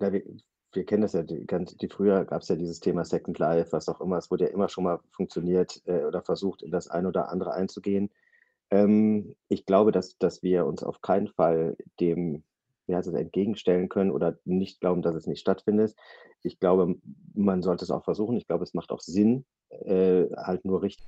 Ja, wir, wir kennen das ja, die, ganz, die früher gab es ja dieses Thema Second Life, was auch immer. Es wurde ja immer schon mal funktioniert äh, oder versucht, in das eine oder andere einzugehen. Ähm, ich glaube, dass, dass wir uns auf keinen Fall dem wie heißt es, entgegenstellen können oder nicht glauben, dass es nicht stattfindet. Ich glaube, man sollte es auch versuchen. Ich glaube, es macht auch Sinn, äh, halt nur richtig.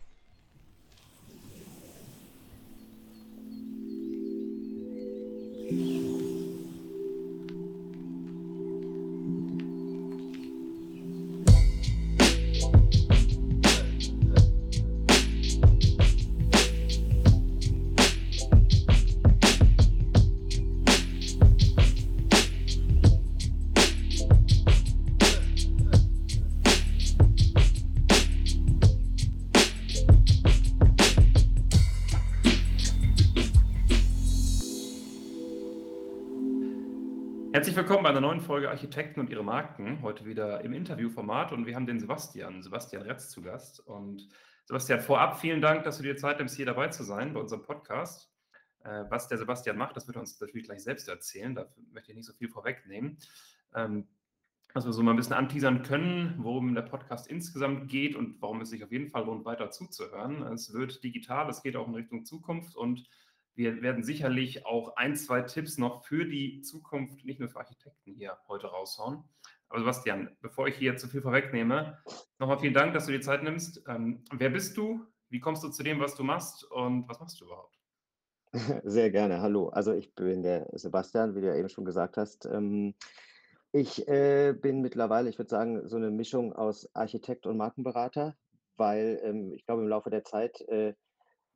Architekten und ihre Marken. Heute wieder im Interviewformat und wir haben den Sebastian, Sebastian Retz zu Gast. Und Sebastian, vorab vielen Dank, dass du dir Zeit nimmst, hier dabei zu sein bei unserem Podcast. Äh, was der Sebastian macht, das wird er uns natürlich gleich selbst erzählen. Da möchte ich nicht so viel vorwegnehmen. Ähm, dass wir so mal ein bisschen anteasern können, worum der Podcast insgesamt geht und warum es sich auf jeden Fall lohnt, weiter zuzuhören. Es wird digital, es geht auch in Richtung Zukunft und wir werden sicherlich auch ein, zwei Tipps noch für die Zukunft, nicht nur für Architekten hier heute raushauen. Aber Sebastian, bevor ich hier zu viel vorwegnehme, nochmal vielen Dank, dass du dir Zeit nimmst. Ähm, wer bist du? Wie kommst du zu dem, was du machst und was machst du überhaupt? Sehr gerne. Hallo. Also ich bin der Sebastian, wie du ja eben schon gesagt hast. Ähm, ich äh, bin mittlerweile, ich würde sagen, so eine Mischung aus Architekt und Markenberater, weil ähm, ich glaube, im Laufe der Zeit äh,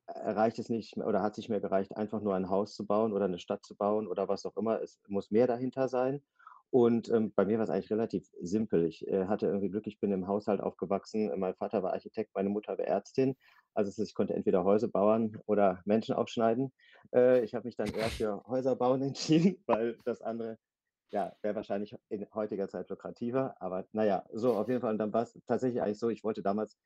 reicht es nicht oder hat es nicht mehr gereicht, einfach nur ein Haus zu bauen oder eine Stadt zu bauen oder was auch immer. Es muss mehr dahinter sein. Und ähm, bei mir war es eigentlich relativ simpel. Ich äh, hatte irgendwie Glück, ich bin im Haushalt aufgewachsen. Mein Vater war Architekt, meine Mutter war Ärztin. Also ich konnte entweder Häuser bauen oder Menschen aufschneiden. Äh, ich habe mich dann eher für Häuser bauen entschieden, weil das andere ja, wäre wahrscheinlich in heutiger Zeit lukrativer. Aber naja, so auf jeden Fall. Und dann war es tatsächlich eigentlich so, ich wollte damals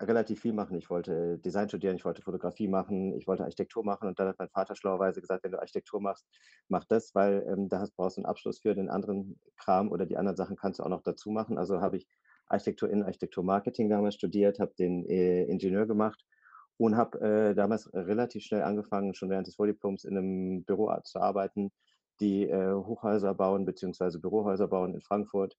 relativ viel machen. Ich wollte Design studieren, ich wollte Fotografie machen, ich wollte Architektur machen und dann hat mein Vater schlauerweise gesagt, wenn du Architektur machst, mach das, weil ähm, da hast, brauchst du einen Abschluss für den anderen Kram oder die anderen Sachen kannst du auch noch dazu machen. Also habe ich Architektur in Architektur Marketing damals studiert, habe den äh, Ingenieur gemacht und habe äh, damals relativ schnell angefangen, schon während des Volldiploms in einem Büro zu arbeiten, die äh, Hochhäuser bauen bzw. Bürohäuser bauen in Frankfurt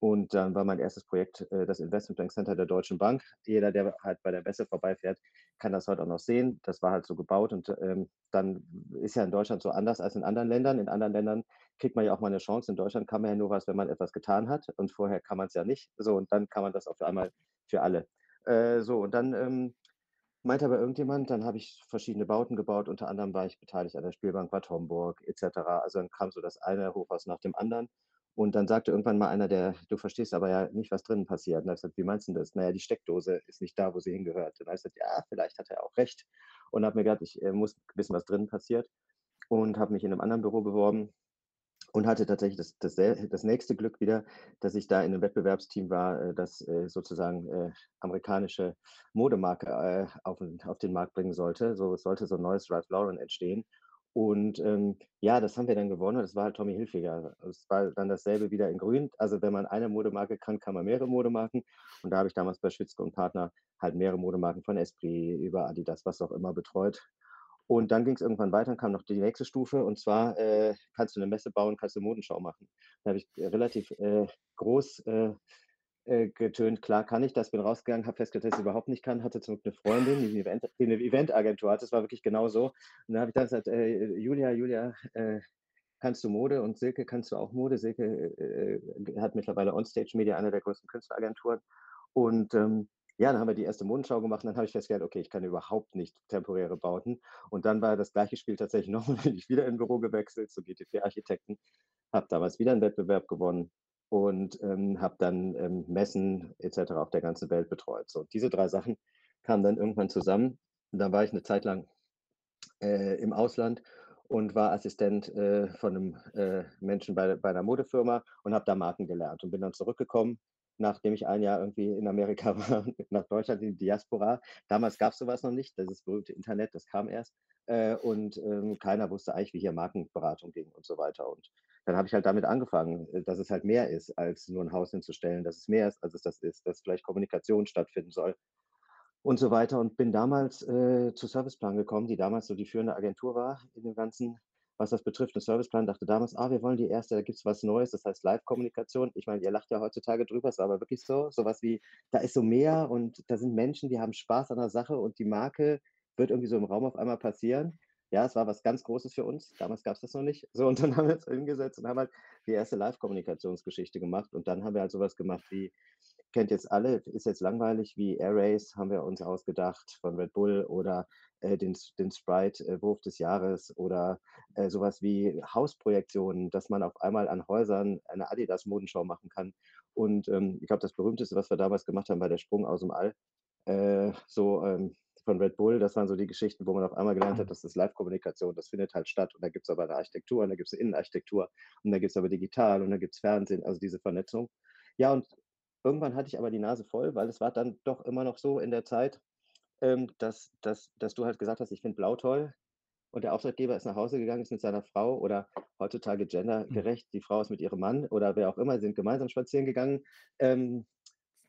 und dann war mein erstes Projekt äh, das Investment Bank Center der Deutschen Bank. Jeder, der halt bei der Messe vorbeifährt, kann das heute auch noch sehen. Das war halt so gebaut und ähm, dann ist ja in Deutschland so anders als in anderen Ländern. In anderen Ländern kriegt man ja auch mal eine Chance. In Deutschland kann man ja nur was, wenn man etwas getan hat und vorher kann man es ja nicht. So und dann kann man das auf einmal für alle. Äh, so und dann ähm, meinte aber irgendjemand, dann habe ich verschiedene Bauten gebaut. Unter anderem war ich beteiligt an der Spielbank Bad Homburg etc. Also dann kam so das eine Hochhaus nach dem anderen. Und dann sagte irgendwann mal einer, der, du verstehst aber ja nicht, was drinnen passiert. Und dann habe gesagt, wie meinst du das? Naja, die Steckdose ist nicht da, wo sie hingehört. Und dann habe gesagt, ja, vielleicht hat er auch recht. Und habe mir gedacht, ich äh, muss wissen, was drinnen passiert. Und habe mich in einem anderen Büro beworben und hatte tatsächlich das, das, das, nächste Glück wieder, dass ich da in einem Wettbewerbsteam war, äh, das äh, sozusagen äh, amerikanische Modemarke äh, auf, auf, den Markt bringen sollte. So sollte so ein neues Ralph Lauren entstehen. Und ähm, ja, das haben wir dann gewonnen. Das war halt Tommy Hilfiger. Es war dann dasselbe wieder in Grün. Also wenn man eine Modemarke kann, kann man mehrere Modemarken. Und da habe ich damals bei Schwitzke und Partner halt mehrere Modemarken von Esprit über Adidas, was auch immer betreut. Und dann ging es irgendwann weiter, kam noch die nächste Stufe. Und zwar äh, kannst du eine Messe bauen, kannst du Modenschau machen. Da habe ich relativ äh, groß äh, äh, getönt, klar kann ich das, bin rausgegangen, habe festgestellt, dass ich überhaupt nicht kann, hatte zum Glück eine Freundin, die eine, Event, die eine Eventagentur hat, das war wirklich genau so. Und dann habe ich dann gesagt, äh, Julia, Julia, äh, kannst du Mode und Silke, kannst du auch Mode? Silke äh, hat mittlerweile Onstage Media, eine der größten Künstleragenturen. Und ähm, ja, dann haben wir die erste Modenschau gemacht und dann habe ich festgestellt, okay, ich kann überhaupt nicht temporäre Bauten. Und dann war das gleiche Spiel tatsächlich nochmal, bin ich wieder in Büro gewechselt zu GT4 Architekten, habe damals wieder einen Wettbewerb gewonnen und ähm, habe dann ähm, Messen etc. auf der ganzen Welt betreut. So, diese drei Sachen kamen dann irgendwann zusammen. Und dann war ich eine Zeit lang äh, im Ausland und war Assistent äh, von einem äh, Menschen bei, bei einer Modefirma und habe da Marken gelernt und bin dann zurückgekommen, nachdem ich ein Jahr irgendwie in Amerika war, nach Deutschland in die Diaspora. Damals gab es sowas noch nicht, das ist das berühmte Internet, das kam erst. Äh, und ähm, keiner wusste eigentlich, wie hier Markenberatung ging und so weiter. Und dann habe ich halt damit angefangen, äh, dass es halt mehr ist, als nur ein Haus hinzustellen, dass es mehr ist, als es das ist, dass vielleicht Kommunikation stattfinden soll und so weiter. Und bin damals äh, zu Serviceplan gekommen, die damals so die führende Agentur war in dem Ganzen, was das betrifft. Der Serviceplan dachte damals, ah, wir wollen die erste, da gibt es was Neues, das heißt Live-Kommunikation. Ich meine, ihr lacht ja heutzutage drüber, es war aber wirklich so, sowas wie, da ist so mehr und da sind Menschen, die haben Spaß an der Sache und die Marke wird irgendwie so im Raum auf einmal passieren. Ja, es war was ganz Großes für uns. Damals gab es das noch nicht. So, und dann haben wir uns hingesetzt und haben halt die erste Live-Kommunikationsgeschichte gemacht. Und dann haben wir halt sowas gemacht wie, kennt jetzt alle, ist jetzt langweilig, wie Air Race haben wir uns ausgedacht von Red Bull oder äh, den, den Sprite-Wurf äh, des Jahres oder äh, sowas wie Hausprojektionen, dass man auf einmal an Häusern eine Adidas-Modenschau machen kann. Und ähm, ich glaube, das berühmteste, was wir damals gemacht haben, war der Sprung aus dem All. Äh, so, ähm, von Red Bull, das waren so die Geschichten, wo man auf einmal gelernt hat, mhm. das ist Live-Kommunikation, das findet halt statt und da gibt es aber eine Architektur und da gibt es eine Innenarchitektur und da gibt es aber digital und da gibt es Fernsehen, also diese Vernetzung. Ja, und irgendwann hatte ich aber die Nase voll, weil es war dann doch immer noch so in der Zeit, ähm, dass, dass, dass du halt gesagt hast, ich finde Blau toll und der Auftraggeber ist nach Hause gegangen, ist mit seiner Frau oder heutzutage gendergerecht, die Frau ist mit ihrem Mann oder wer auch immer, sind gemeinsam spazieren gegangen. Ähm,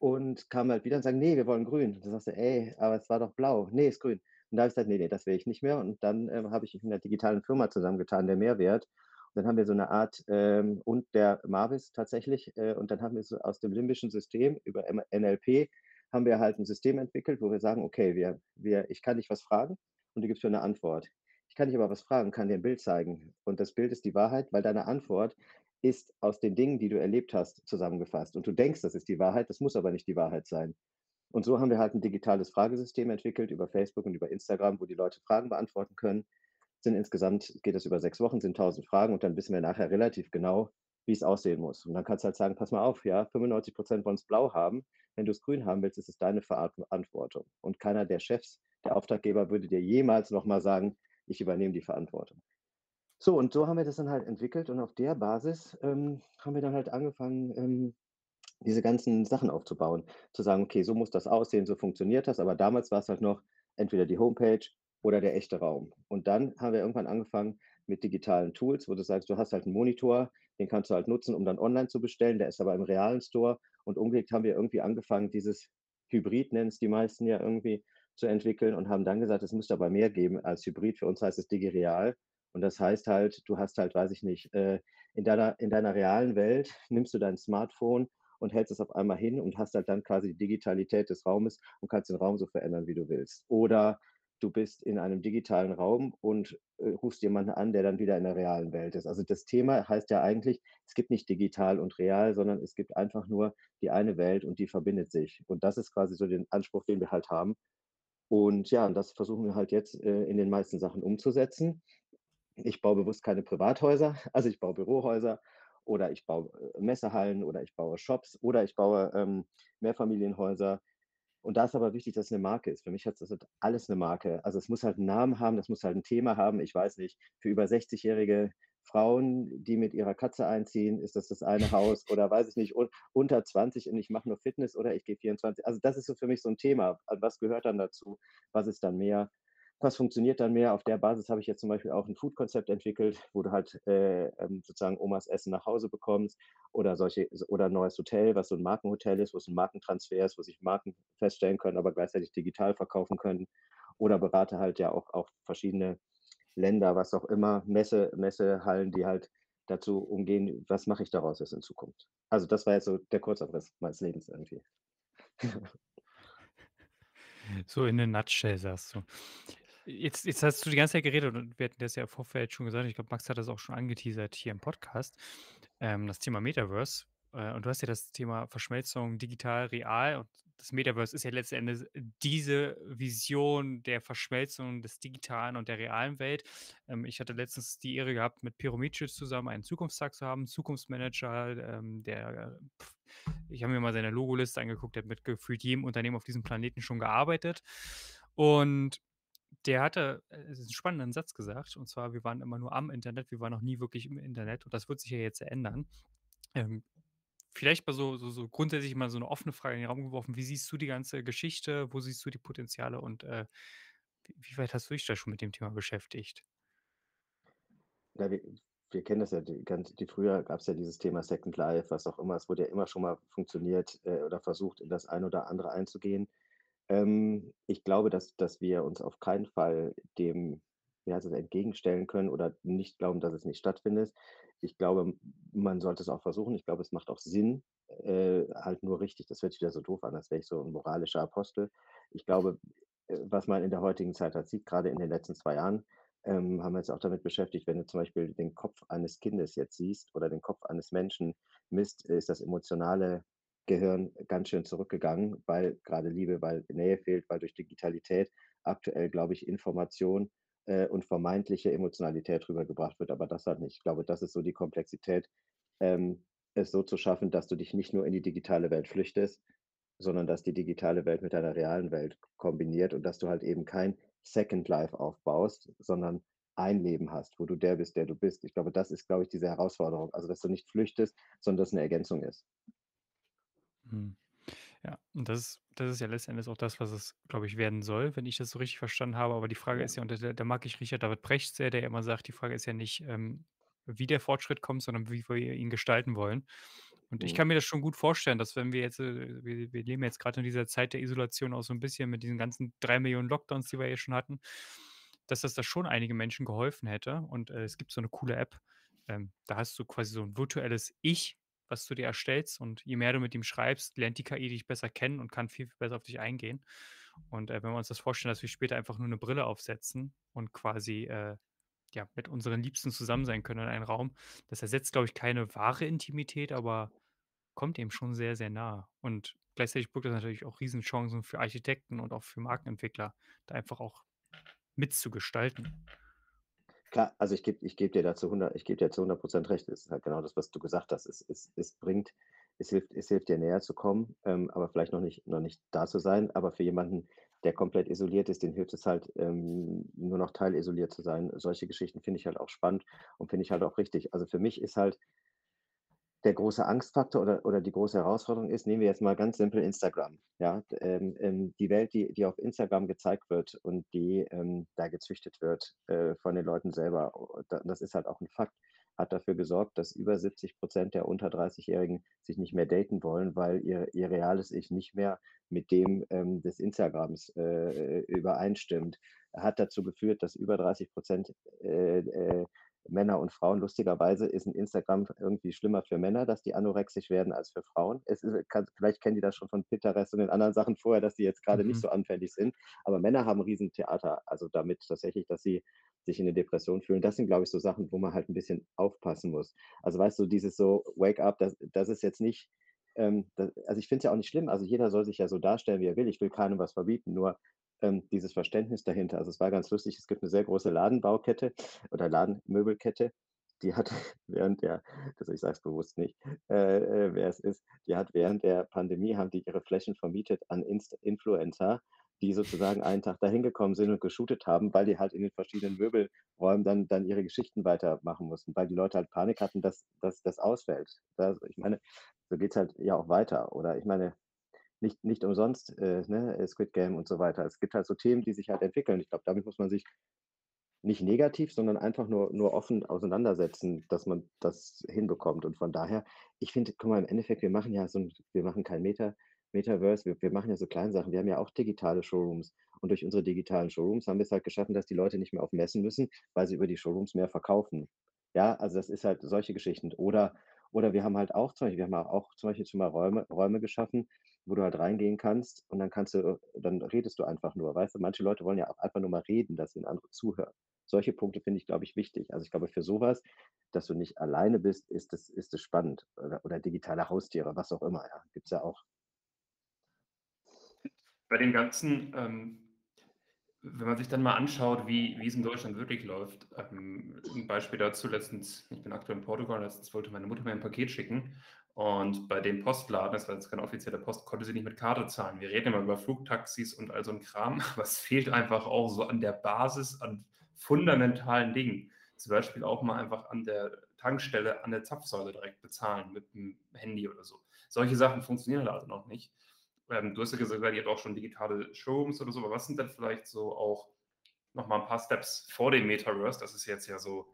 und kam halt wieder und sagen, nee, wir wollen grün. Und dann sagst du, ey, aber es war doch blau. Nee, ist grün. Und da habe ich gesagt, nee, nee, das will ich nicht mehr. Und dann ähm, habe ich mich mit einer digitalen Firma zusammengetan, der Mehrwert. Und dann haben wir so eine Art, ähm, und der Marvis tatsächlich, äh, und dann haben wir so aus dem limbischen System über NLP, haben wir halt ein System entwickelt, wo wir sagen, okay, wir, wir, ich kann dich was fragen und du gibst mir eine Antwort. Ich kann dich aber was fragen, kann dir ein Bild zeigen. Und das Bild ist die Wahrheit, weil deine Antwort ist aus den Dingen, die du erlebt hast, zusammengefasst. Und du denkst, das ist die Wahrheit, das muss aber nicht die Wahrheit sein. Und so haben wir halt ein digitales Fragesystem entwickelt über Facebook und über Instagram, wo die Leute Fragen beantworten können. Sind insgesamt, geht es über sechs Wochen, sind tausend Fragen und dann wissen wir nachher relativ genau, wie es aussehen muss. Und dann kannst du halt sagen, pass mal auf, ja, 95 Prozent wollen es blau haben. Wenn du es grün haben willst, ist es deine Verantwortung. Und keiner der Chefs, der Auftraggeber würde dir jemals nochmal sagen, ich übernehme die Verantwortung. So, und so haben wir das dann halt entwickelt und auf der Basis ähm, haben wir dann halt angefangen, ähm, diese ganzen Sachen aufzubauen. Zu sagen, okay, so muss das aussehen, so funktioniert das. Aber damals war es halt noch entweder die Homepage oder der echte Raum. Und dann haben wir irgendwann angefangen mit digitalen Tools, wo du sagst, du hast halt einen Monitor, den kannst du halt nutzen, um dann online zu bestellen. Der ist aber im realen Store. Und umgelegt haben wir irgendwie angefangen, dieses Hybrid, nennen es die meisten ja irgendwie, zu entwickeln und haben dann gesagt, es müsste aber mehr geben als Hybrid. Für uns heißt es Digireal. Und das heißt halt, du hast halt, weiß ich nicht, äh, in deiner, in deiner realen Welt nimmst du dein Smartphone und hältst es auf einmal hin und hast halt dann quasi die Digitalität des Raumes und kannst den Raum so verändern, wie du willst. Oder du bist in einem digitalen Raum und äh, rufst jemanden an, der dann wieder in der realen Welt ist. Also das Thema heißt ja eigentlich, es gibt nicht digital und real, sondern es gibt einfach nur die eine Welt und die verbindet sich. Und das ist quasi so den Anspruch, den wir halt haben. Und ja, und das versuchen wir halt jetzt äh, in den meisten Sachen umzusetzen. Ich baue bewusst keine Privathäuser, also ich baue Bürohäuser oder ich baue äh, Messehallen oder ich baue Shops oder ich baue ähm, Mehrfamilienhäuser. Und da ist aber wichtig, dass es eine Marke ist. Für mich hat das alles eine Marke. Also es muss halt einen Namen haben, das muss halt ein Thema haben. Ich weiß nicht, für über 60-jährige Frauen, die mit ihrer Katze einziehen, ist das das eine Haus oder weiß ich nicht, unter 20 und ich mache nur Fitness oder ich gehe 24. Also das ist so für mich so ein Thema. Was gehört dann dazu? Was ist dann mehr? Was funktioniert dann mehr? Auf der Basis habe ich jetzt zum Beispiel auch ein Food-Konzept entwickelt, wo du halt äh, ähm, sozusagen Omas Essen nach Hause bekommst oder solche oder ein neues Hotel, was so ein Markenhotel ist, wo es ein Markentransfer ist, wo sich Marken feststellen können, aber gleichzeitig digital verkaufen können. Oder berate halt ja auch, auch verschiedene Länder, was auch immer, Messe, Messehallen, die halt dazu umgehen, was mache ich daraus jetzt in Zukunft. Also das war jetzt so der Kurzabriss meines Lebens irgendwie. So in 'ne Nutshell sagst du. Jetzt jetzt hast du die ganze Zeit geredet und wir hatten das ja im Vorfeld schon gesagt, ich glaube, Max hat das auch schon angeteasert hier im Podcast, ähm, das Thema Metaverse. Äh, und du hast ja das Thema Verschmelzung digital, real und das Metaverse ist ja letzten Endes diese Vision der Verschmelzung des digitalen und der realen Welt. Ähm, ich hatte letztens die Ehre gehabt, mit Micic zusammen einen Zukunftstag zu haben, Zukunftsmanager, ähm, der pf, ich habe mir mal seine Logoliste angeguckt, der hat mit gefühlt jedem Unternehmen auf diesem Planeten schon gearbeitet. Und der hatte äh, einen spannenden Satz gesagt, und zwar, wir waren immer nur am Internet, wir waren noch nie wirklich im Internet und das wird sich ja jetzt ändern. Ähm, vielleicht mal so, so, so grundsätzlich mal so eine offene Frage in den Raum geworfen. Wie siehst du die ganze Geschichte? Wo siehst du die Potenziale und äh, wie, weit hast du dich da schon mit dem Thema beschäftigt? Ja, wir kennen das ja, die, ganz, die früher gab es ja dieses Thema Second Life, was auch immer, es wurde ja immer schon mal funktioniert äh, oder versucht, in das eine oder andere einzugehen. Ähm, ich glaube, dass, dass wir uns auf keinen Fall dem heißt es, entgegenstellen können oder nicht glauben, dass es nicht stattfindet. Ich glaube, man sollte es auch versuchen. Ich glaube, es macht auch Sinn, äh, halt nur richtig. Das hört sich wieder so doof an, als wäre ich so ein moralischer Apostel. Ich glaube, äh, was man in der heutigen Zeit halt sieht, gerade in den letzten zwei Jahren, ähm, haben wir uns auch damit beschäftigt, wenn du zum Beispiel den Kopf eines Kindes jetzt siehst oder den Kopf eines Menschen misst, ist das emotionale Gehirn ganz schön zurückgegangen, weil gerade Liebe, weil Nähe fehlt, weil durch Digitalität aktuell, glaube ich, Information äh, und vermeintliche Emotionalität rübergebracht wird, aber das halt nicht. Ich glaube, das ist so die Komplexität, ähm, es so zu schaffen, dass du dich nicht nur in die digitale Welt flüchtest, sondern dass die digitale Welt mit deiner realen Welt kombiniert und dass du halt eben kein Second Life aufbaust, sondern ein Leben hast, wo du der bist, der du bist. Ich glaube, das ist, glaube ich, diese Herausforderung. Also, dass du nicht flüchtest, sondern dass es eine Ergänzung ist. Hm. Ja, und das ist das ist ja letztendlich auch das, was es, glaube ich, werden soll, wenn ich das so richtig verstanden habe. Aber die Frage ist ja, und da da mag ich Richard David Precht sehr, der immer sagt, die Frage ist ja nicht, ähm, wie der Fortschritt kommt, sondern wie wir ihn gestalten wollen. Und ich Mhm. kann mir das schon gut vorstellen, dass wenn wir jetzt, äh wir wir leben jetzt gerade in dieser Zeit der Isolation auch so ein bisschen mit diesen ganzen 3 Millionen Lockdowns, die wir ja schon hatten, dass das da schon einige Menschen geholfen hätte. Und, äh, es gibt so eine coole App, ähm, da hast du quasi so ein virtuelles Ich, was du dir erstellst und je mehr du mit ihm schreibst, lernt die KI dich besser kennen und kann viel, viel besser auf dich eingehen. Und, äh, wenn wir uns das vorstellen, dass wir später einfach nur eine Brille aufsetzen und quasi, äh, ja, mit unseren Liebsten zusammen sein können in einem Raum, das ersetzt, glaube ich, keine wahre Intimität, aber kommt dem schon sehr, sehr nah. Und gleichzeitig birgt das natürlich auch Riesenchancen für Architekten und auch für Markenentwickler, da einfach auch mitzugestalten. Klar, also ich gebe ich gebe dir dazu 100 ich gebe dir zu 100% recht. Es ist halt genau das, was du gesagt hast. Es es es bringt es hilft es hilft dir näher zu kommen, ähm, aber vielleicht noch nicht noch nicht da zu sein. Aber für jemanden, der komplett isoliert ist, den hilft es halt, ähm, nur noch teilisoliert zu sein. Solche Geschichten finde ich halt auch spannend und finde ich halt auch richtig. Also, für mich ist halt der große Angstfaktor oder oder die große Herausforderung ist, nehmen wir jetzt mal ganz simpel Instagram, ja? Ähm, ähm, die Welt, die die auf Instagram gezeigt wird und die, ähm, da gezüchtet wird, äh, von den Leuten selber, das ist halt auch 'n Fakt, hat dafür gesorgt, dass über 70% der unter 30-Jährigen sich nicht mehr daten wollen, weil ihr ihr reales Ich nicht mehr mit dem, ähm, des Instagrams, äh, äh, übereinstimmt. Hat dazu geführt, dass über 30 äh, äh, Männer und Frauen. Lustigerweise ist 'n Instagram irgendwie schlimmer für Männer, dass die anorexisch werden als für Frauen. Es ist kann vielleicht kennen die das schon von Pinterest und den anderen Sachen vorher, dass die jetzt nicht Mhm. so anfällig sind. Aber Männer haben 'n Riesentheater, also damit tatsächlich, dass sie sich in 'ne Depression fühlen. Das sind, glaube ich, so Sachen, wo man halt 'n bisschen aufpassen muss. Also, weißt du, dieses so Wake up, das das ist jetzt nicht, ähm, da also, ich finde es ja auch nicht schlimm. Also, jeder soll sich ja so darstellen, wie er will. Ich will keinem was verbieten, nur, ähm, dieses Verständnis dahinter. Also, es war ganz lustig, es gibt 'ne sehr große Ladenbaukette oder Ladenmöbelkette, die hat während der also, ich sage es bewusst nicht, äh, äh, wer es ist, die hat während der Pandemie haben die ihre Flächen vermietet an Inst Influencer, die sozusagen einen Tag dahin gekommen sind und geshootet haben, weil die halt in den verschiedenen Möbelräumen dann dann ihre Geschichten weitermachen mussten, weil die Leute halt Panik hatten, dass das ausfällt. Also, ich meine, so geht's halt ja auch weiter. Oder ich meine, nicht nicht umsonst, äh, ne, äh, Squid Game und so weiter. Es gibt halt so Themen, die sich halt entwickeln. Ich glaube, damit muss man sich nicht negativ, sondern einfach nur nur offen auseinandersetzen, dass man das hinbekommt. Und von daher, ich finde, guck mal, im Endeffekt, wir machen ja so 'n wir machen kein Meta Metaverse, wir wir machen ja so kleine Sachen. Wir haben ja auch digitale Showrooms. Und durch unsere digitalen Showrooms haben wir's halt geschaffen, dass die Leute nicht mehr auf Messen müssen, weil sie über die Showrooms mehr verkaufen. Ja, also, das ist halt solche Geschichten. Oder oder wir haben halt auch zum Beispiel wir haben auch zum Beispiel schon mal Räume Räume geschaffen, wo du halt reingehen kannst und dann kannst du dann redest du einfach nur, weißt du? Manche Leute wollen ja auch einfach nur mal reden, dass ihnen andere zuhören. Solche Punkte finde ich, glaube ich, wichtig. Also, ich glaube, für so was, dass du nicht alleine bist, ist das ist das spannend. Oder oder digitale Haustiere, was auch immer, ja, gibt's ja auch. Bei dem Ganzen, ähm, wenn man sich dann mal anschaut, wie wie es in Deutschland wirklich läuft, ähm, 'n Beispiel dazu letztens ich bin aktuell in Portugal, letztens wollte meine Mutter mir 'n Paket schicken und bei dem Postladen, das war jetzt kein offizieller Post, konnte sie nicht mit Karte zahlen. Wir reden immer über Flugtaxis und all so 'n Kram, aber es fehlt einfach auch so an der Basis, an fundamentalen Dingen. Zum Beispiel auch mal einfach an der Tankstelle an der Zapfsäule direkt bezahlen mit 'm Handy oder so. Solche Sachen funktionieren halt noch nicht. Ähm, du hast ja gesagt, ihr habt auch schon digitale Showrooms oder so, aber was sind denn vielleicht so auch noch mal 'n paar Steps vor dem Metaverse? Das ist jetzt ja so,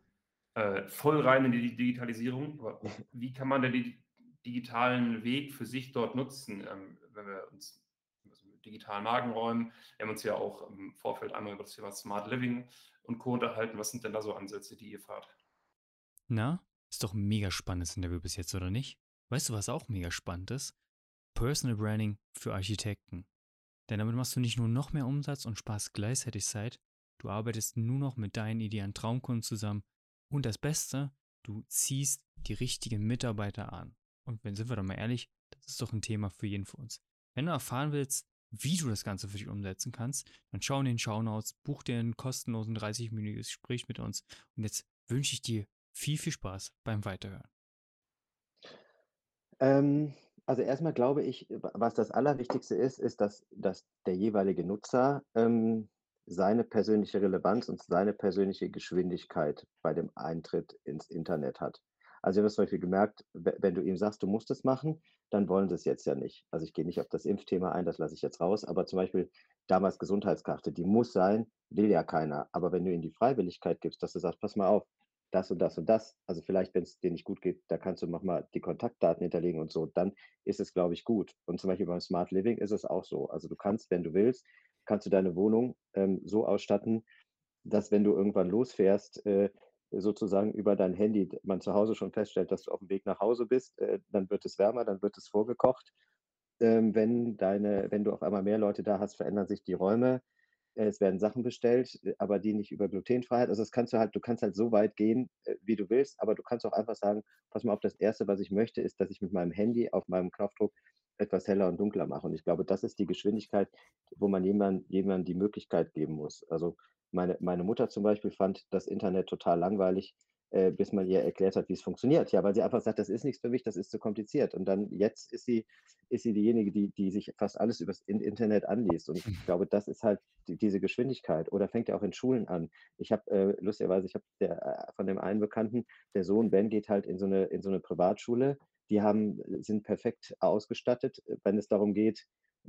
äh, voll rein in die Digitalisierung. Aber wie kann man denn den digitalen Weg für sich dort nutzen, ähm, wenn wir uns also digitalen Magenräumen, wir haben uns ja auch im Vorfeld einmal über das Thema Smart Living und Co. unterhalten. Was sind denn da so Ansätze, die ihr fahrt? Na, ist doch ein mega spannendes Interview bis jetzt, oder nicht? Weißt du, was auch mega spannend ist? Personal Branding für Architekten. Denn damit machst du nicht nur noch mehr Umsatz und sparst gleichzeitig Zeit, du arbeitest nur noch mit deinen idealen Traumkunden zusammen und das Beste, du ziehst die richtigen Mitarbeiter an. Und wenn sind wir doch mal ehrlich, das ist doch ein Thema für jeden von uns. Wenn du erfahren willst, wie du das Ganze für dich umsetzen kannst, dann schau in den Shownotes, buch dir einen kostenlosen 30-minütiges Gespräch mit uns. Und jetzt wünsche ich dir viel, viel Spaß beim Weiterhören. Ähm, also erstmal glaube ich, was das Allerwichtigste ist, ist, dass, dass der jeweilige Nutzer ähm, seine persönliche Relevanz und seine persönliche Geschwindigkeit bei dem Eintritt ins Internet hat. Also wir haben zum Beispiel gemerkt, wenn du ihm sagst, du musst es machen, dann wollen sie es jetzt ja nicht. Also ich gehe nicht auf das Impfthema ein, das lasse ich jetzt raus, aber zum Beispiel damals Gesundheitskarte, die muss sein, will ja keiner. Aber wenn du ihnen die Freiwilligkeit gibst, dass du sagst, pass mal auf, das und das und das, also vielleicht, wenn es dir nicht gut geht, da kannst du nochmal die Kontaktdaten hinterlegen und so, dann ist es, glaube ich, gut. Und zum Beispiel beim Smart Living ist es auch so. Also du kannst, wenn du willst, kannst du deine Wohnung ähm, so ausstatten, dass wenn du irgendwann losfährst, äh, sozusagen über dein Handy man zu Hause schon feststellt, dass du auf dem Weg nach Hause bist, äh, dann wird es wärmer, dann wird es vorgekocht. Ähm, wenn, deine, wenn du auf einmal mehr Leute da hast, verändern sich die Räume. Es werden Sachen bestellt, äh, aber die nicht über Glutenfreiheit. Also das kannst du halt, du kannst halt so weit gehen, äh, wie du willst, aber du kannst auch einfach sagen, pass mal auf, das Erste, was ich möchte, ist, dass ich mit meinem Handy auf meinem Knopfdruck etwas heller und dunkler mache. Und ich glaube, das ist die Geschwindigkeit, wo man jemandem jemand die Möglichkeit geben muss. Also meine, meine Mutter zum Beispiel fand das Internet total langweilig, äh, bis man ihr erklärt hat, wie es funktioniert. Ja, weil sie einfach sagt, das ist nichts für mich, das ist zu kompliziert. Und dann jetzt ist sie, ist sie diejenige, die, die sich fast alles über das Internet anliest. Und ich glaube, das ist halt die, diese Geschwindigkeit. Oder fängt ja auch in Schulen an. Ich habe, äh, lustigerweise, ich habe äh, von dem einen Bekannten, der Sohn Ben geht halt in so eine, in so eine Privatschule. Die haben, sind perfekt ausgestattet, wenn es darum geht,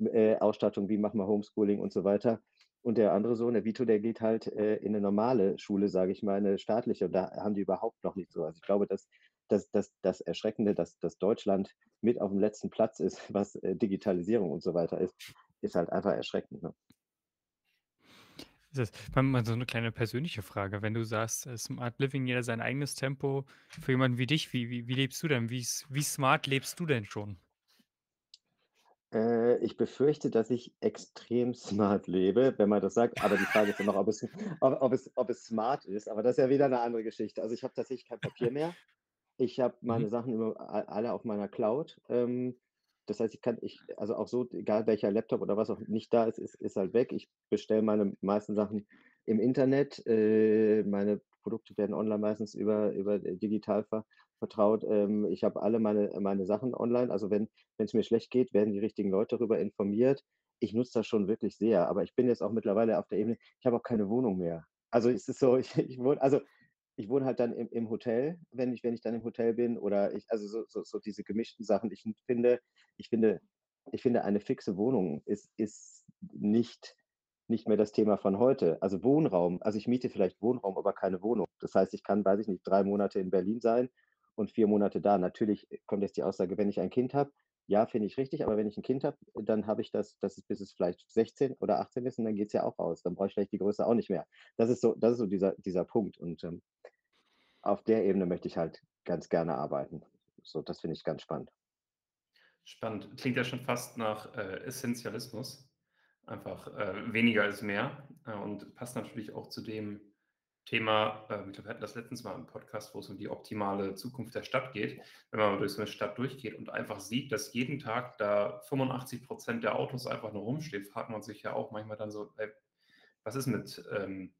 äh, Ausstattung, wie machen wir Homeschooling und so weiter. Und der andere Sohn, der Vito, der geht halt äh, in eine normale Schule, sage ich mal, eine staatliche. Und da haben die überhaupt noch nicht so. Also ich glaube, dass, dass, dass das Erschreckende, dass, dass Deutschland mit auf dem letzten Platz ist, was äh, Digitalisierung und so weiter ist, ist halt einfach erschreckend. Ne? Das ist mal so eine kleine persönliche Frage. Wenn du sagst, äh, Smart Living, jeder sein eigenes Tempo, für jemanden wie dich, wie, wie, wie lebst du denn? Wie, wie smart lebst du denn schon? Äh, ich befürchte, dass ich extrem smart lebe, wenn man das sagt. Aber die Frage ist immer noch, ob es, ob, ob es, ob es smart ist. Aber das ist ja wieder eine andere Geschichte. Also ich habe tatsächlich kein Papier mehr. Ich habe meine mhm. Sachen immer alle auf meiner Cloud. Ähm, das heißt, ich kann, ich, also auch so, egal welcher Laptop oder was auch nicht da ist, ist, ist halt weg. Ich bestelle meine meisten Sachen im Internet. Äh, meine Produkte werden online meistens über, über digital ver, vertraut. Ähm, ich habe alle meine, meine Sachen online. Also wenn es mir schlecht geht, werden die richtigen Leute darüber informiert. Ich nutze das schon wirklich sehr, aber ich bin jetzt auch mittlerweile auf der Ebene, ich habe auch keine Wohnung mehr. Also es ist so, ich, ich wohne, also ich wohne halt dann im, im Hotel, wenn ich, wenn ich dann im Hotel bin, oder ich, also so, so, so diese gemischten Sachen. Ich finde, ich finde, ich finde, eine fixe Wohnung ist, ist nicht, nicht mehr das Thema von heute. Also Wohnraum, also ich miete vielleicht Wohnraum, aber keine Wohnung. Das heißt, ich kann, weiß ich nicht, drei Monate in Berlin sein und vier Monate da. Natürlich kommt jetzt die Aussage, wenn ich ein Kind habe, ja, finde ich richtig, aber wenn ich ein Kind habe, dann habe ich das, das ist bis es vielleicht 16 oder 18 ist und dann geht es ja auch aus. Dann brauche ich vielleicht die Größe auch nicht mehr. Das ist so, das ist so dieser, dieser Punkt. Und ähm, auf der Ebene möchte ich halt ganz gerne arbeiten. So, das finde ich ganz spannend. Spannend. Klingt ja schon fast nach äh, Essentialismus. Einfach äh, weniger ist mehr äh, und passt natürlich auch zu dem, Thema, äh, ich glaube, wir hatten das letztens mal im Podcast, wo es um die optimale Zukunft der Stadt geht. Wenn man durch so eine Stadt durchgeht und einfach sieht, dass jeden Tag da 85 Prozent der Autos einfach nur rumstehen, fragt man sich ja auch manchmal dann so, ey, was ist mit, ähm,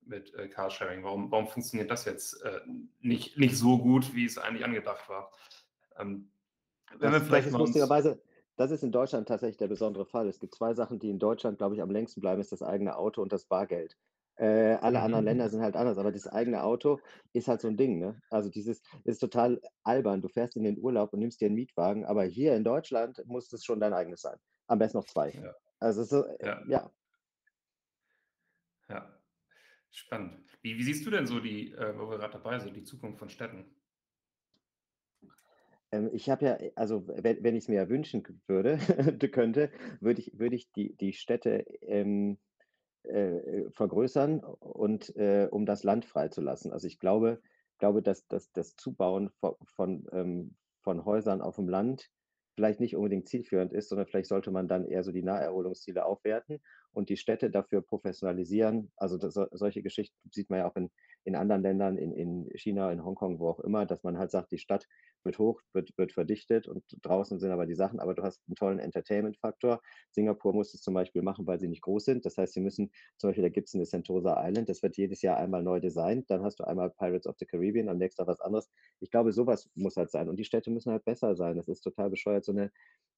mit äh, Carsharing? Warum, warum funktioniert das jetzt äh, nicht, nicht so gut, wie es eigentlich angedacht war? Ähm, wenn das, wir vielleicht das ist lustigerweise, das ist in Deutschland tatsächlich der besondere Fall. Es gibt zwei Sachen, die in Deutschland, glaube ich, am längsten bleiben, ist das eigene Auto und das Bargeld. Äh, alle anderen mhm. Länder sind halt anders, aber das eigene Auto ist halt so ein Ding. Ne? Also dieses ist total albern. Du fährst in den Urlaub und nimmst dir einen Mietwagen, aber hier in Deutschland muss es schon dein eigenes sein. Am besten noch zwei. Ja. Also so, ja. ja. Ja, spannend. Wie, wie siehst du denn so die, äh, wo wir gerade dabei sind, die Zukunft von Städten? Ähm, ich habe ja, äh, also wenn, wenn ich es mir ja wünschen würde, könnte, würde ich, würde ich die, die Städte ähm, äh, vergrößern und äh, um das Land freizulassen. Also ich glaube, glaube, dass, dass das Zubauen von, von, ähm, von Häusern auf dem Land vielleicht nicht unbedingt zielführend ist, sondern vielleicht sollte man dann eher so die Naherholungsziele aufwerten und die Städte dafür professionalisieren. Also das, solche Geschichten sieht man ja auch in, in anderen Ländern, in, in China, in Hongkong, wo auch immer, dass man halt sagt, die Stadt wird hoch, wird, wird verdichtet und draußen sind aber die Sachen, aber du hast einen tollen Entertainment-Faktor. Singapur muss es zum Beispiel machen, weil sie nicht groß sind. Das heißt, sie müssen, zum Beispiel, da gibt es eine Sentosa Island, das wird jedes Jahr einmal neu designt. Dann hast du einmal Pirates of the Caribbean, am nächsten Tag was anderes. Ich glaube, sowas muss halt sein. Und die Städte müssen halt besser sein. Das ist total bescheuert, so eine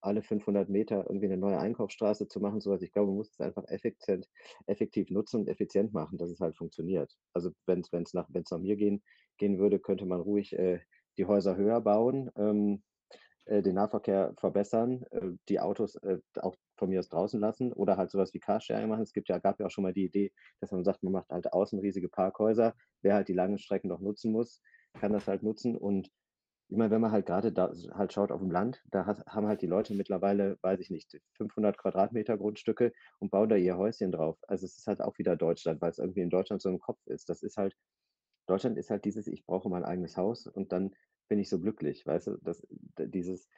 alle 500 Meter irgendwie eine neue Einkaufsstraße zu machen, sowas. Ich glaube, man muss es einfach effizient, effektiv nutzen und effizient machen, dass es halt funktioniert. Also wenn es nach, nach mir gehen, gehen würde, könnte man ruhig äh, die Häuser höher bauen, ähm, äh, den Nahverkehr verbessern, äh, die Autos äh, auch von mir aus draußen lassen oder halt sowas wie Carsharing machen. Es gibt ja, gab ja auch schon mal die Idee, dass man sagt, man macht halt außen riesige Parkhäuser. Wer halt die langen Strecken noch nutzen muss, kann das halt nutzen und ich meine, wenn man halt gerade da halt schaut auf dem Land, da hat, haben halt die Leute mittlerweile, weiß ich nicht, 500 Quadratmeter Grundstücke und bauen da ihr Häuschen drauf. Also es ist halt auch wieder Deutschland, weil es irgendwie in Deutschland so im Kopf ist. Das ist halt, Deutschland ist halt dieses, ich brauche mein eigenes Haus und dann bin ich so glücklich, weißt du, das, dieses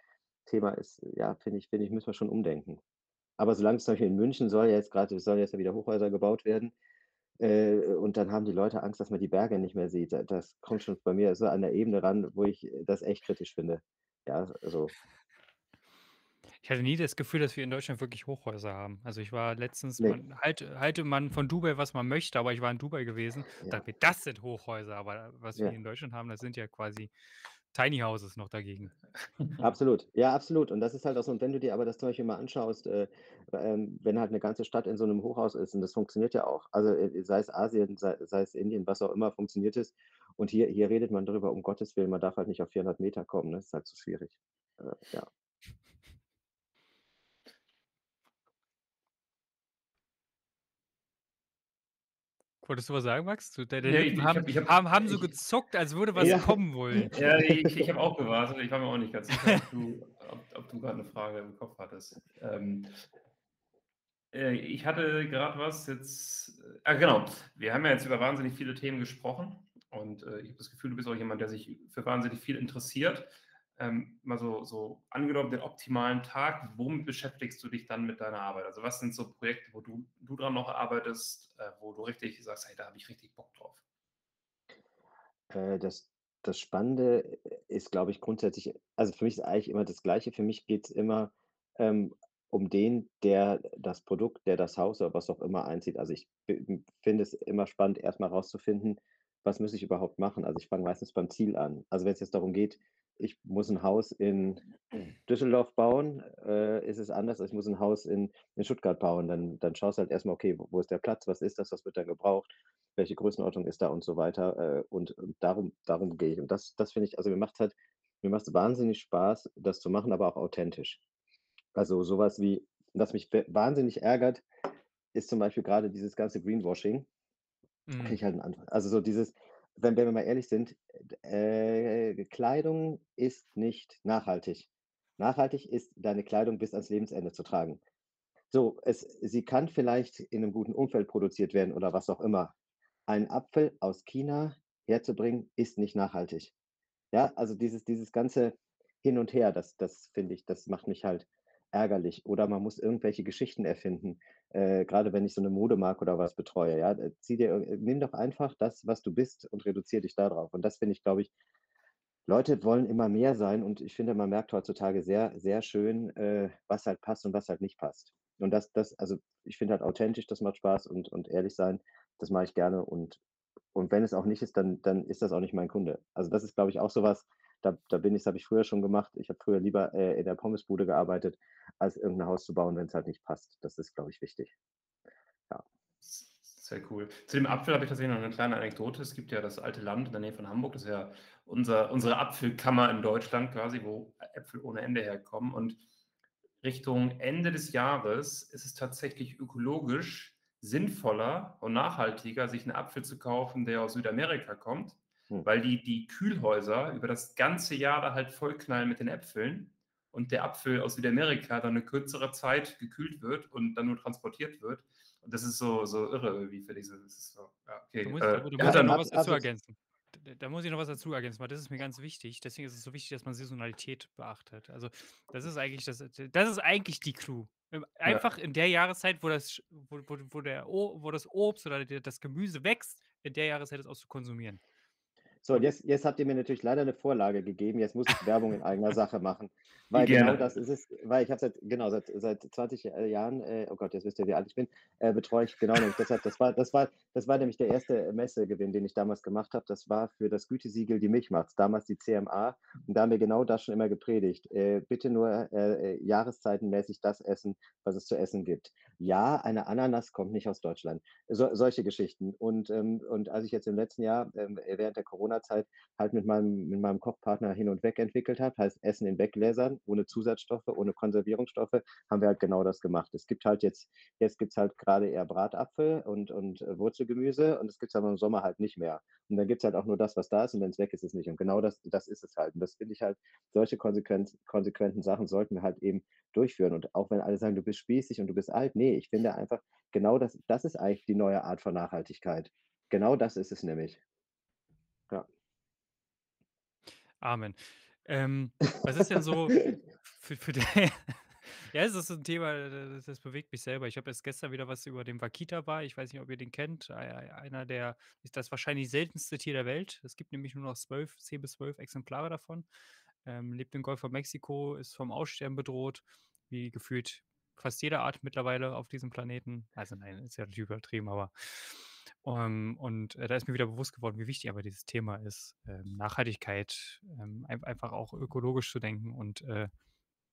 Thema ist, ja, finde ich, finde ich, müssen wir schon umdenken. Aber solange es zum Beispiel in München soll ja jetzt gerade, sollen jetzt ja wieder Hochhäuser gebaut werden, äh, und dann haben die Leute Angst, dass man die Berge nicht mehr sieht. das kommt schon bei mir so an der Ebene ran, wo ich das echt kritisch finde. Ja, also. Ich hatte nie das Gefühl, dass wir in Deutschland wirklich Hochhäuser haben. Also ich war letztens, Ne. man, halt, halte man von Dubai, was man möchte, aber ich war in Dubai gewesen, Ja. dachte mir, das sind Hochhäuser, aber was wir Ja. in Deutschland haben, das sind ja quasi Tiny Houses noch dagegen. Absolut, ja, absolut. Und das ist halt auch so, und wenn du dir aber das zum Beispiel mal anschaust, äh, ähm, wenn halt eine ganze Stadt in so einem Hochhaus ist, und das funktioniert ja auch, also äh, sei es Asien, sei, sei es Indien, was auch immer, funktioniert es. Und hier, hier redet man darüber, um Gottes Willen, man darf halt nicht auf 400 Meter kommen, ne? das ist halt zu schwierig. Äh, ja. Wolltest du was sagen, Max? Deine Lippen ich haben, hab- ich hab- haben, haben so gezuckt, als würde was Ja. kommen wollen. Ja, ich, ich habe auch gewartet. Ich war mir auch nicht ganz sicher, ob du, du gerade eine Frage im Kopf hattest. Ähm, äh, ich hatte gerade was jetzt. Äh, ah, genau. Wir haben ja jetzt über wahnsinnig viele Themen gesprochen und äh, ich habe das Gefühl, du bist auch jemand, der sich für wahnsinnig viel interessiert. Ähm, mal so, so angenommen, den optimalen Tag, womit beschäftigst du dich dann mit deiner Arbeit? Also, was sind so Projekte, wo du, du dran noch arbeitest, äh, wo du richtig sagst, hey, da habe ich richtig Bock drauf? Äh, das, das Spannende ist, glaube ich, grundsätzlich, also für mich ist eigentlich immer das Gleiche. Für mich geht es immer ähm, um den, der das Produkt, der das Haus oder was auch immer einzieht. Also ich finde es immer spannend, erstmal rauszufinden, was muss ich überhaupt machen. Also ich fange meistens beim Ziel an. Also wenn es jetzt darum geht, ich muss ein Haus in Düsseldorf bauen, äh, ist es anders, als ich muss ein Haus in, in Stuttgart bauen. Dann, dann schaust du halt erstmal, okay, wo, wo ist der Platz, was ist das, was wird da gebraucht, welche Größenordnung ist da und so weiter. Äh, und, und darum, darum gehe ich. Und das, das finde ich, also mir macht halt, mir macht es wahnsinnig Spaß, das zu machen, aber auch authentisch. Also sowas wie, was mich wa- wahnsinnig ärgert, ist zum Beispiel gerade dieses ganze Greenwashing. Mhm. ich halt ein Anfang. Also so dieses, wenn, wenn wir mal ehrlich sind, äh, Kleidung ist nicht nachhaltig. Nachhaltig ist deine Kleidung bis ans Lebensende zu tragen. So, es, sie kann vielleicht in einem guten Umfeld produziert werden oder was auch immer. Ein Apfel aus China herzubringen, ist nicht nachhaltig. Ja, also dieses, dieses ganze Hin und Her, das, das finde ich, das macht mich halt ärgerlich. Oder man muss irgendwelche Geschichten erfinden. Äh, gerade wenn ich so eine Modemarke oder was betreue, ja, äh, zieh dir, irg- nimm doch einfach das, was du bist und reduziere dich darauf. Und das finde ich, glaube ich, Leute wollen immer mehr sein und ich finde, man merkt heutzutage sehr, sehr schön, äh, was halt passt und was halt nicht passt. Und das, das, also ich finde halt authentisch, das macht Spaß und, und ehrlich sein, das mache ich gerne und, und wenn es auch nicht ist, dann, dann ist das auch nicht mein Kunde. Also das ist, glaube ich, auch sowas, da, da bin ich, das habe ich früher schon gemacht. Ich habe früher lieber äh, in der Pommesbude gearbeitet, als irgendein Haus zu bauen, wenn es halt nicht passt. Das ist, glaube ich, wichtig. Sehr cool. Zu dem Apfel habe ich tatsächlich noch eine kleine Anekdote. Es gibt ja das alte Land in der Nähe von Hamburg, das ist ja unser, unsere Apfelkammer in Deutschland quasi, wo Äpfel ohne Ende herkommen. Und Richtung Ende des Jahres ist es tatsächlich ökologisch sinnvoller und nachhaltiger, sich einen Apfel zu kaufen, der aus Südamerika kommt, Hm. weil die, die Kühlhäuser über das ganze Jahr da halt vollknallen mit den Äpfeln und der Apfel aus Südamerika dann eine kürzere Zeit gekühlt wird und dann nur transportiert wird. Und das ist so, so irre wie für diese. Das ist so, ja, okay. Da muss, äh, da, da er muss hat ich dann noch was dazu ergänzen. Da, muss ich noch was dazu ergänzen, weil das ist mir ganz wichtig. Deswegen ist es so wichtig, dass man Saisonalität beachtet. Also das ist eigentlich das, das ist eigentlich die Clue. Im- Einfach in der Jahreszeit, wo das, wo, wo, wo, der, wo das Obst oder der- das Gemüse wächst, in der Jahreszeit es auch zu konsumieren. So, jetzt, jetzt habt ihr mir natürlich leider eine Vorlage gegeben. Jetzt muss ich Werbung in eigener Sache machen. Weil Gerne. genau das ist es, weil ich habe seit, genau, seit, seit 20 Jahren, äh, oh Gott, jetzt wisst ihr, wie alt ich bin, äh, betreue ich genau nämlich deshalb, das war, das war, das war nämlich der erste Messegewinn, den ich damals gemacht habe. Das war für das Gütesiegel die Milchmacht, damals die CMA. Und da haben wir genau das schon immer gepredigt. Äh, bitte nur äh, äh, jahreszeitenmäßig das essen, was es zu essen gibt. Ja, eine Ananas kommt nicht aus Deutschland. So, solche Geschichten. Und, ähm, und als ich jetzt im letzten Jahr ähm, während der Corona-Zeit halt mit meinem, mit meinem Kochpartner hin und weg entwickelt habe, heißt Essen in Weggläsern, ohne Zusatzstoffe, ohne Konservierungsstoffe, haben wir halt genau das gemacht. Es gibt halt jetzt, jetzt gibt es halt gerade eher Bratapfel und, und äh, Wurzelgemüse und es gibt es aber im Sommer halt nicht mehr. Und dann gibt es halt auch nur das, was da ist und wenn es weg ist, ist es nicht. Und genau das, das ist es halt. Und das finde ich halt, solche konsequent, konsequenten Sachen sollten wir halt eben durchführen. Und auch wenn alle sagen, du bist spießig und du bist alt, nee, ich finde einfach, genau das, das ist eigentlich die neue Art von Nachhaltigkeit. Genau das ist es nämlich. Amen. Ähm, was ist denn so für, für den, Ja, es ist ein Thema, das, das bewegt mich selber. Ich habe erst gestern wieder was über den Wakita-Bar. Ich weiß nicht, ob ihr den kennt. Ei- ei- Einer der, ist das wahrscheinlich seltenste Tier der Welt. Es gibt nämlich nur noch zwölf, zehn bis zwölf Exemplare davon. Ähm, lebt im Golf von Mexiko, ist vom Aussterben bedroht, wie gefühlt fast jede Art mittlerweile auf diesem Planeten. Also nein, ist ja natürlich übertrieben, aber ähm, und äh, da ist mir wieder bewusst geworden, wie wichtig aber dieses Thema ist. Ähm, Nachhaltigkeit, ähm, ein, einfach auch ökologisch zu denken und äh,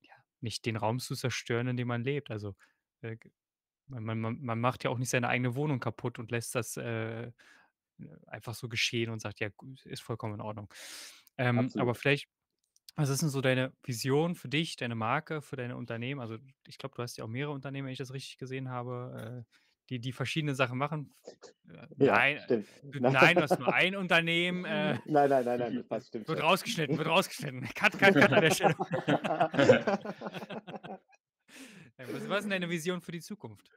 ja, nicht den Raum zu zerstören, in dem man lebt. Also äh, man, man, man macht ja auch nicht seine eigene Wohnung kaputt und lässt das äh, einfach so geschehen und sagt, ja, ist vollkommen in Ordnung. Ähm, aber vielleicht, was ist denn so deine Vision für dich, deine Marke, für deine Unternehmen? Also ich glaube, du hast ja auch mehrere Unternehmen, wenn ich das richtig gesehen habe, äh, die, die verschiedene Sachen machen. Äh, Ja, nein, stimmt. du, nein, du hast nur ein Unternehmen. Äh, Nein, nein, nein, nein, das passt, stimmt wird schon. rausgeschnitten, wird rausgeschnitten. Cut, cut, cut an der Stelle. Äh, Was, was ist denn deine Vision für die Zukunft?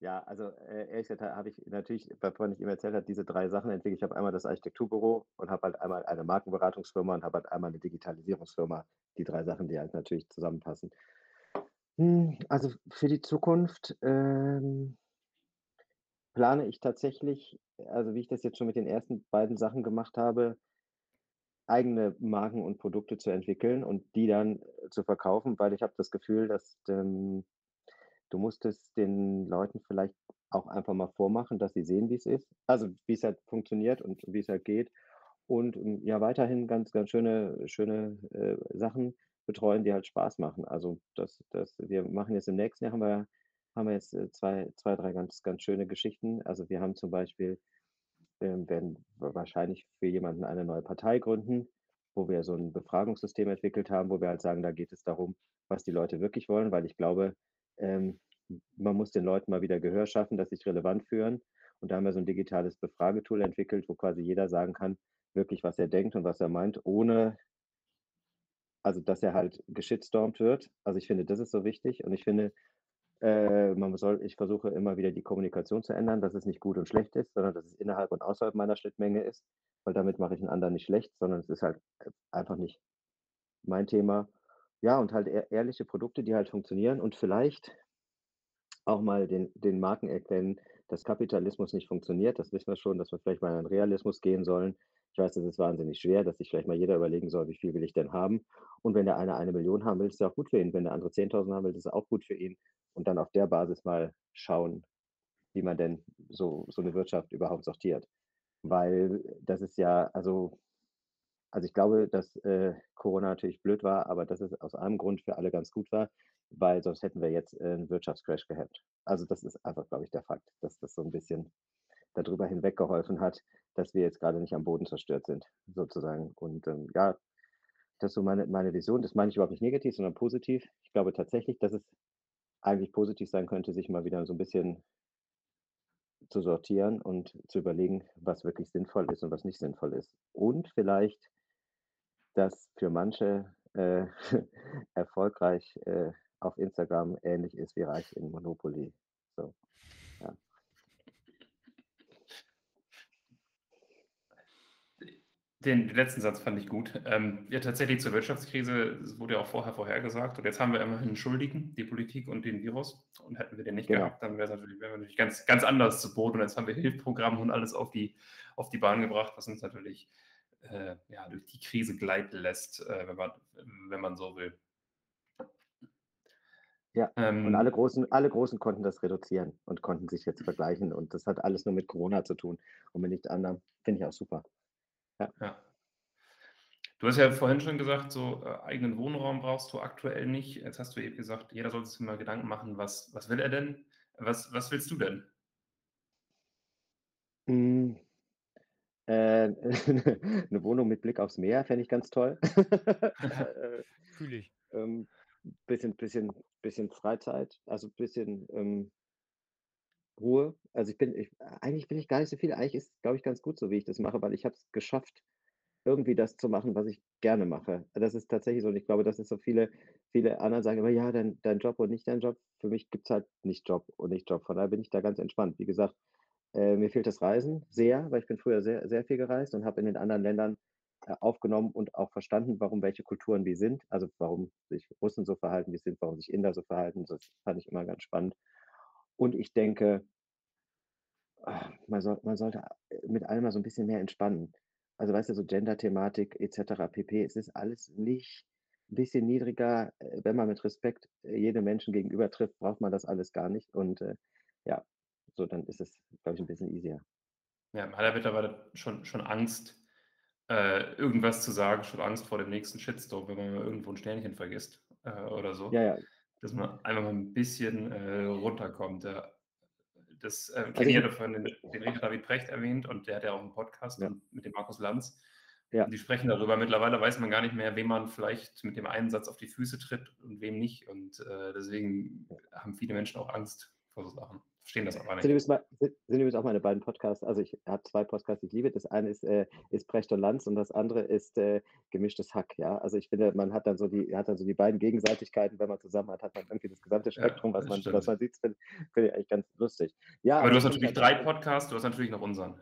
Ja, also äh, ehrlich gesagt habe ich natürlich, bevor ich ihm erzählt habe, diese drei Sachen entwickelt. Ich habe einmal das Architekturbüro und habe halt einmal eine Markenberatungsfirma und habe halt einmal eine Digitalisierungsfirma. Die drei Sachen, die halt natürlich zusammenpassen. Hm, Also für die Zukunft ähm, plane ich tatsächlich, also wie ich das jetzt schon mit den ersten beiden Sachen gemacht habe, eigene Marken und Produkte zu entwickeln und die dann äh, zu verkaufen, weil ich habe das Gefühl, dass ähm, du musst es den Leuten vielleicht auch einfach mal vormachen, dass sie sehen, wie es ist, also wie es halt funktioniert und wie es halt geht und ähm, ja weiterhin ganz, ganz schöne, schöne äh, Sachen betreuen, die halt Spaß machen. Also das, das, wir machen jetzt im nächsten Jahr haben wir, haben wir jetzt äh, zwei, zwei, drei ganz, ganz schöne Geschichten. Also wir haben zum Beispiel ähm, werden wa- wahrscheinlich für jemanden eine neue Partei gründen, wo wir so ein Befragungssystem entwickelt haben, wo wir halt sagen, da geht es darum, was die Leute wirklich wollen, weil ich glaube, ähm, man muss den Leuten mal wieder Gehör schaffen, dass sie sich relevant führen. Und da haben wir so ein digitales Befragetool entwickelt, wo quasi jeder sagen kann, wirklich, was er denkt und was er meint, ohne, also dass er halt geschitstormt wird. Also ich finde, das ist so wichtig. Und ich finde, äh, man soll, ich versuche immer wieder die Kommunikation zu ändern, dass es nicht gut und schlecht ist, sondern dass es innerhalb und außerhalb meiner Schnittmenge ist, weil damit mache ich einen anderen nicht schlecht, sondern es ist halt einfach nicht mein Thema. Ja, und halt ehr- ehrliche Produkte, die halt funktionieren und vielleicht auch mal den, den Marken erkennen, dass Kapitalismus nicht funktioniert. Das wissen wir schon, dass wir vielleicht mal in den Realismus gehen sollen. Ich weiß, das ist wahnsinnig schwer, dass sich vielleicht mal jeder überlegen soll, wie viel will ich denn haben. Und wenn der eine eine Million haben will, ist ja auch gut für ihn. Wenn der andere 10.000 haben will, ist es auch gut für ihn. Und dann auf der Basis mal schauen, wie man denn so, so eine Wirtschaft überhaupt sortiert. Weil das ist ja, also, also ich glaube, dass äh, Corona natürlich blöd war, aber dass es aus einem Grund für alle ganz gut war, weil sonst hätten wir jetzt äh, einen Wirtschaftscrash gehabt. Also das ist einfach, glaube ich, der Fakt, dass das so ein bisschen darüber hinweg geholfen hat, dass wir jetzt gerade nicht am Boden zerstört sind, sozusagen. Und ähm, ja, das ist so meine, meine Vision. Das meine ich überhaupt nicht negativ, sondern positiv. Ich glaube tatsächlich, dass es eigentlich positiv sein könnte, sich mal wieder so ein bisschen zu sortieren und zu überlegen, was wirklich sinnvoll ist und was nicht sinnvoll ist. Und vielleicht, dass für manche äh, erfolgreich äh, auf Instagram ähnlich ist wie reich in Monopoly. So, Den, den letzten Satz fand ich gut. Ähm, ja, tatsächlich zur Wirtschaftskrise das wurde ja auch vorher vorhergesagt. Und jetzt haben wir immerhin einen Schuldigen, die Politik und den Virus. Und hätten wir den nicht Genau. gehabt, dann wäre es natürlich, wären wir natürlich ganz, ganz anders zu Boden. Und jetzt haben wir Hilfsprogramme und alles auf die, auf die Bahn gebracht, was uns natürlich äh, ja, durch die Krise gleiten lässt, äh, wenn, man, wenn man so will. Ja, Und Ähm, alle Großen, alle Großen konnten das reduzieren und konnten sich jetzt vergleichen. Und das hat alles nur mit Corona zu tun und mit nichts anderem. Finde ich auch super. Ja. Du hast ja vorhin schon gesagt, so äh, eigenen Wohnraum brauchst du aktuell nicht. Jetzt hast du eben gesagt, jeder sollte sich mal Gedanken machen, was, was will er denn? Was, was willst du denn? Mm, äh, eine Wohnung mit Blick aufs Meer fände ich ganz toll. Fühle ich. ähm, bisschen, bisschen, bisschen Freizeit, also ein bisschen ähm, Ruhe. Also ich bin, ich, eigentlich bin ich gar nicht so viel. Eigentlich ist glaube ich, ganz gut so, wie ich das mache, weil ich habe es geschafft, irgendwie das zu machen, was ich gerne mache. Das ist tatsächlich so. Und ich glaube, dass es so viele, viele andere sagen immer, ja, dein, dein Job und nicht dein Job. Für mich gibt es halt nicht Job und nicht Job. Von daher bin ich da ganz entspannt. Wie gesagt, äh, mir fehlt das Reisen sehr, weil ich bin früher sehr, sehr viel gereist und habe in den anderen Ländern äh, aufgenommen und auch verstanden, warum welche Kulturen wie sind. Also warum sich Russen so verhalten, wie sind, warum sich Inder so verhalten. Das fand ich immer ganz spannend. Und ich denke, ah, man, soll, man sollte äh, mit allem mal so ein bisschen mehr entspannen. Also weißt du, so Gender-Thematik etc. pp. Es ist alles nicht ein bisschen niedriger. Äh, Wenn man mit Respekt äh, jedem Menschen gegenüber trifft, braucht man das alles gar nicht. Und äh, ja, so dann ist es, glaube ich, ein bisschen easier. Ja, man hat ja mittlerweile schon, schon Angst, äh, irgendwas zu sagen, schon Angst vor dem nächsten Shitstorm, wenn man mal irgendwo ein Sternchen vergisst äh, oder so. Ja, ja. Dass man einfach mal ein bisschen äh, runterkommt. Ja. Das äh, Also hatte vorhin den, den Richard David Precht erwähnt und der hat ja auch einen Podcast ja, mit dem Markus Lanz. ja, Und die sprechen darüber. Mittlerweile weiß man gar nicht mehr, wem man vielleicht mit dem einen Satz auf die Füße tritt und wem nicht. Und äh, deswegen haben viele Menschen auch Angst vor so Sachen. Verstehen das aber Sind nicht. übrigens, mal, sind sind übrigens auch meine beiden Podcasts. Also ich habe zwei Podcasts, die ich liebe. Das eine ist, äh, ist Precht und Lanz und das andere ist äh, gemischtes Hack. Ja, also ich finde, man hat dann so die, hat dann so die beiden Gegenseitigkeiten. Wenn man zusammen hat, hat man irgendwie das gesamte Ja, Spektrum, was das man, was stimmt. man sieht. Finde find ich eigentlich ganz lustig. Ja, Aber aber du hast natürlich halt, drei Podcasts, du hast natürlich noch unseren.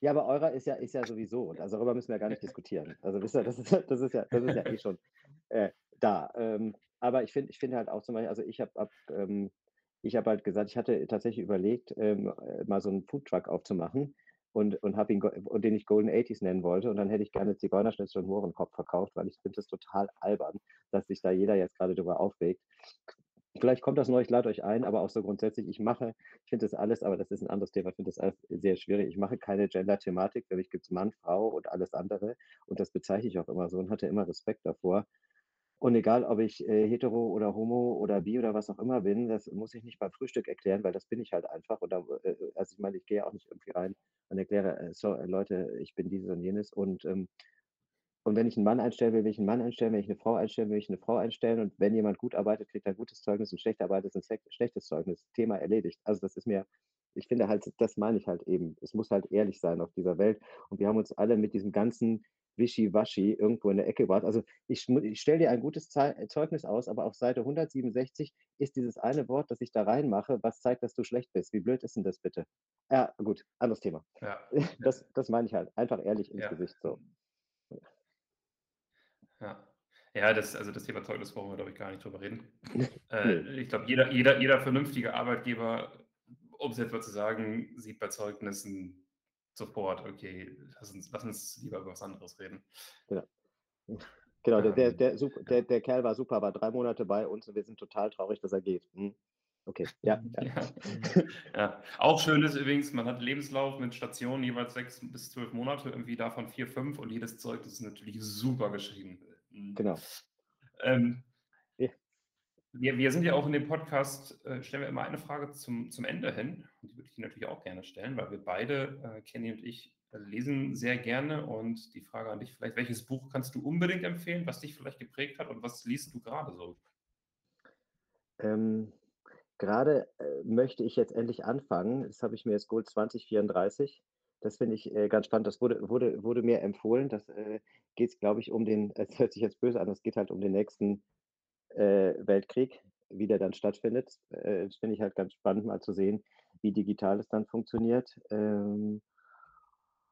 ja, aber eurer ist ja, ist ja sowieso. Also darüber müssen wir gar nicht diskutieren. Also wisst ihr, das ist, ja- das ist ja, das ist ja eh schon äh, da. Ähm, aber ich finde, ich finde halt auch zum Beispiel, also ich habe ab, ähm, ich habe halt gesagt, ich hatte tatsächlich überlegt, ähm, äh, mal so einen Foodtruck aufzumachen und, und habe ihn go- und den ich Golden 80s nennen wollte. Und dann hätte ich gerne Zigeunerschnitzel und Mohrenkopf verkauft, weil ich finde das total albern, dass sich da jeder jetzt gerade darüber aufregt. Vielleicht kommt das noch, ich lade euch ein, aber auch so grundsätzlich, ich mache, ich finde das alles, aber das ist ein anderes Thema, ich finde das alles sehr schwierig. Ich mache keine Gender-Thematik, mich gibt es Mann, Frau und alles andere. Und das bezeichne ich auch immer so und hatte immer Respekt davor. Und egal, ob ich äh, hetero oder homo oder bi oder was auch immer bin, das muss ich nicht beim Frühstück erklären, weil das bin ich halt einfach. Und da, äh, also ich meine, ich gehe auch nicht irgendwie rein und erkläre, äh, so, äh, Leute, ich bin dieses und jenes. Und, ähm, und wenn ich einen Mann einstellen will, will ich einen Mann einstellen. Wenn ich eine Frau einstellen will, will ich eine Frau einstellen. Und wenn jemand gut arbeitet, kriegt er ein gutes Zeugnis und schlecht arbeitet, ist ein schlechtes Zeugnis. Thema erledigt. Also das ist mir, ich finde halt, das meine ich halt eben. Es muss halt ehrlich sein auf dieser Welt. Und wir haben uns alle mit diesem ganzen Wischiwaschi irgendwo in der Ecke gebracht. Also ich, ich stelle dir ein gutes Zeugnis aus, aber auf Seite 167 ist dieses eine Wort, das ich da reinmache, was zeigt, dass du schlecht bist. Wie blöd ist denn das bitte? Ja, gut, anderes Thema. Ja. Das, das meine ich halt. Einfach ehrlich ins Ja. Gesicht. So. Ja. Ja, das, also das Thema Zeugnis brauchen wir, glaube ich, gar nicht drüber reden. Äh, ich glaube, jeder, jeder, jeder vernünftige Arbeitgeber, um es jetzt mal zu sagen, sieht bei Zeugnissen sofort, okay, lass uns, lass uns lieber über was anderes reden. Genau, der, der, Ähm, der, der, der Kerl war super, war drei Monate bei uns und wir sind total traurig, dass er geht. Hm. Okay, ja, ja. Ja. ja. Auch schön ist übrigens, man hat Lebenslauf mit Stationen jeweils sechs bis zwölf Monate, irgendwie davon vier, fünf und jedes Zeugnis ist natürlich super geschrieben. Mhm. Genau. Ähm. Wir, wir sind ja auch in dem Podcast, äh, stellen wir immer eine Frage zum, zum Ende hin. Und die würde ich dir natürlich auch gerne stellen, weil wir beide, äh, Kenny und ich, äh, lesen sehr gerne. Und die Frage an dich vielleicht, welches Buch kannst du unbedingt empfehlen, was dich vielleicht geprägt hat und was liest du gerade so? Ähm, grade, äh, möchte ich jetzt endlich anfangen. Das habe ich mir jetzt geholt, 2034. Das finde ich, äh, ganz spannend. Das wurde wurde wurde mir empfohlen. Das, äh, geht's, glaube ich, um den es hört sich jetzt böse an, es geht halt um den nächsten, Weltkrieg, wie der dann stattfindet. Äh, das finde ich halt ganz spannend, mal zu sehen, wie digital es dann funktioniert. Ähm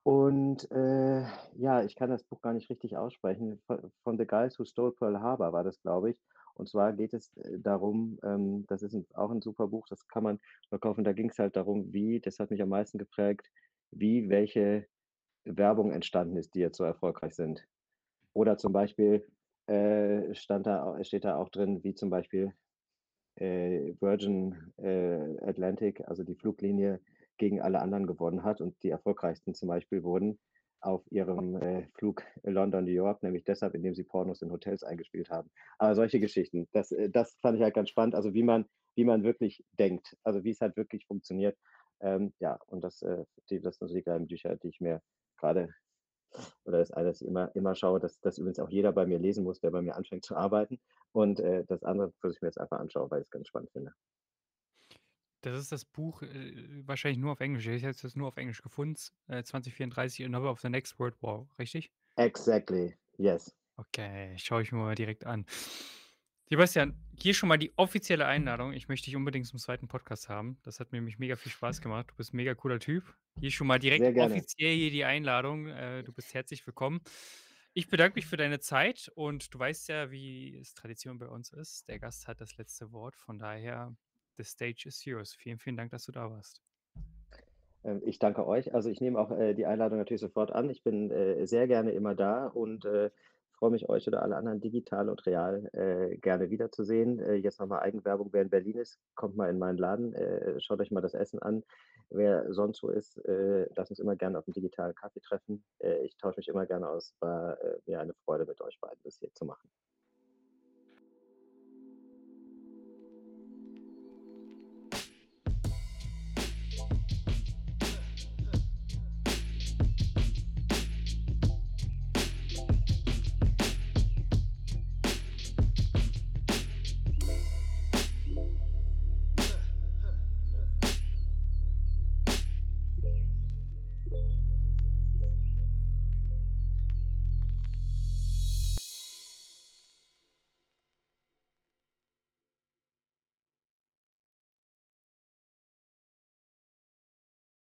und, äh, ja, ich kann das Buch gar nicht richtig aussprechen. Vo von „The Guys Who Stole Pearl Harbor“ war das, glaube ich. Und zwar geht es, äh, darum ähm, das ist auch 'n super Buch, das kann man nur kaufen. Da ging's halt darum, wie das hat mich am meisten geprägt, wie welche Werbung entstanden ist, die jetzt so erfolgreich sind. Oder zum Beispiel, äh, stand da steht da auch drin, wie zum Beispiel, äh, Virgin, äh, Atlantic, also die Fluglinie, gegen alle anderen gewonnen hat und die erfolgreichsten zum Beispiel wurden auf ihrem, äh, Flug London, New York, nämlich deshalb, indem sie Pornos in Hotels eingespielt haben. Aber solche Geschichten, das äh, das fand ich halt ganz spannend, also wie man wie man wirklich denkt, also wie's halt wirklich funktioniert. Ähm, ja, und das, äh die das sind so die kleinen Bücher, die ich mir grade oder das eine, das ich immer immer schaue, dass das übrigens auch jeder bei mir lesen muss, der bei mir anfängt zu arbeiten. Und, äh, das andere, was ich mir jetzt einfach anschaue, weil ich's ganz spannend finde. Das ist das Buch, äh, wahrscheinlich nur auf Englisch. Ich hätte es nur auf Englisch gefunden, äh, „2034 Another of the Next World War“, richtig? Exactly, yes. Okay, schaue ich mir mal direkt an. Sebastian, hier schon mal die offizielle Einladung. Ich möchte dich unbedingt zum 2. Podcast haben. Das hat mir nämlich mega viel Spaß gemacht. Du bist 'n mega cooler Typ. Hier schon mal direkt offiziell hier die Einladung. Äh, du bist herzlich willkommen. Ich bedanke mich für deine Zeit und du weißt ja, wie es Tradition bei uns ist. Der Gast hat das letzte Wort. Von daher, the stage is yours. Vielen, vielen Dank, dass du da warst. Ähm, ich danke euch. Also, ich nehme auch, äh, die Einladung natürlich sofort an. Ich bin, äh, sehr gerne immer da und, freue mich, euch oder alle anderen digital und real, äh, gerne wiederzusehen. Äh, jetzt noch mal Eigenwerbung: Wer in Berlin ist, kommt mal in meinen Laden, äh, schaut euch mal das Essen an. Wer sonst wo ist, äh, lasst uns immer gerne auf'm digitalen Kaffee treffen. Äh, ich tausche mich immer gerne aus. War, äh, mir eine Freude, mit euch beiden das hier zu machen.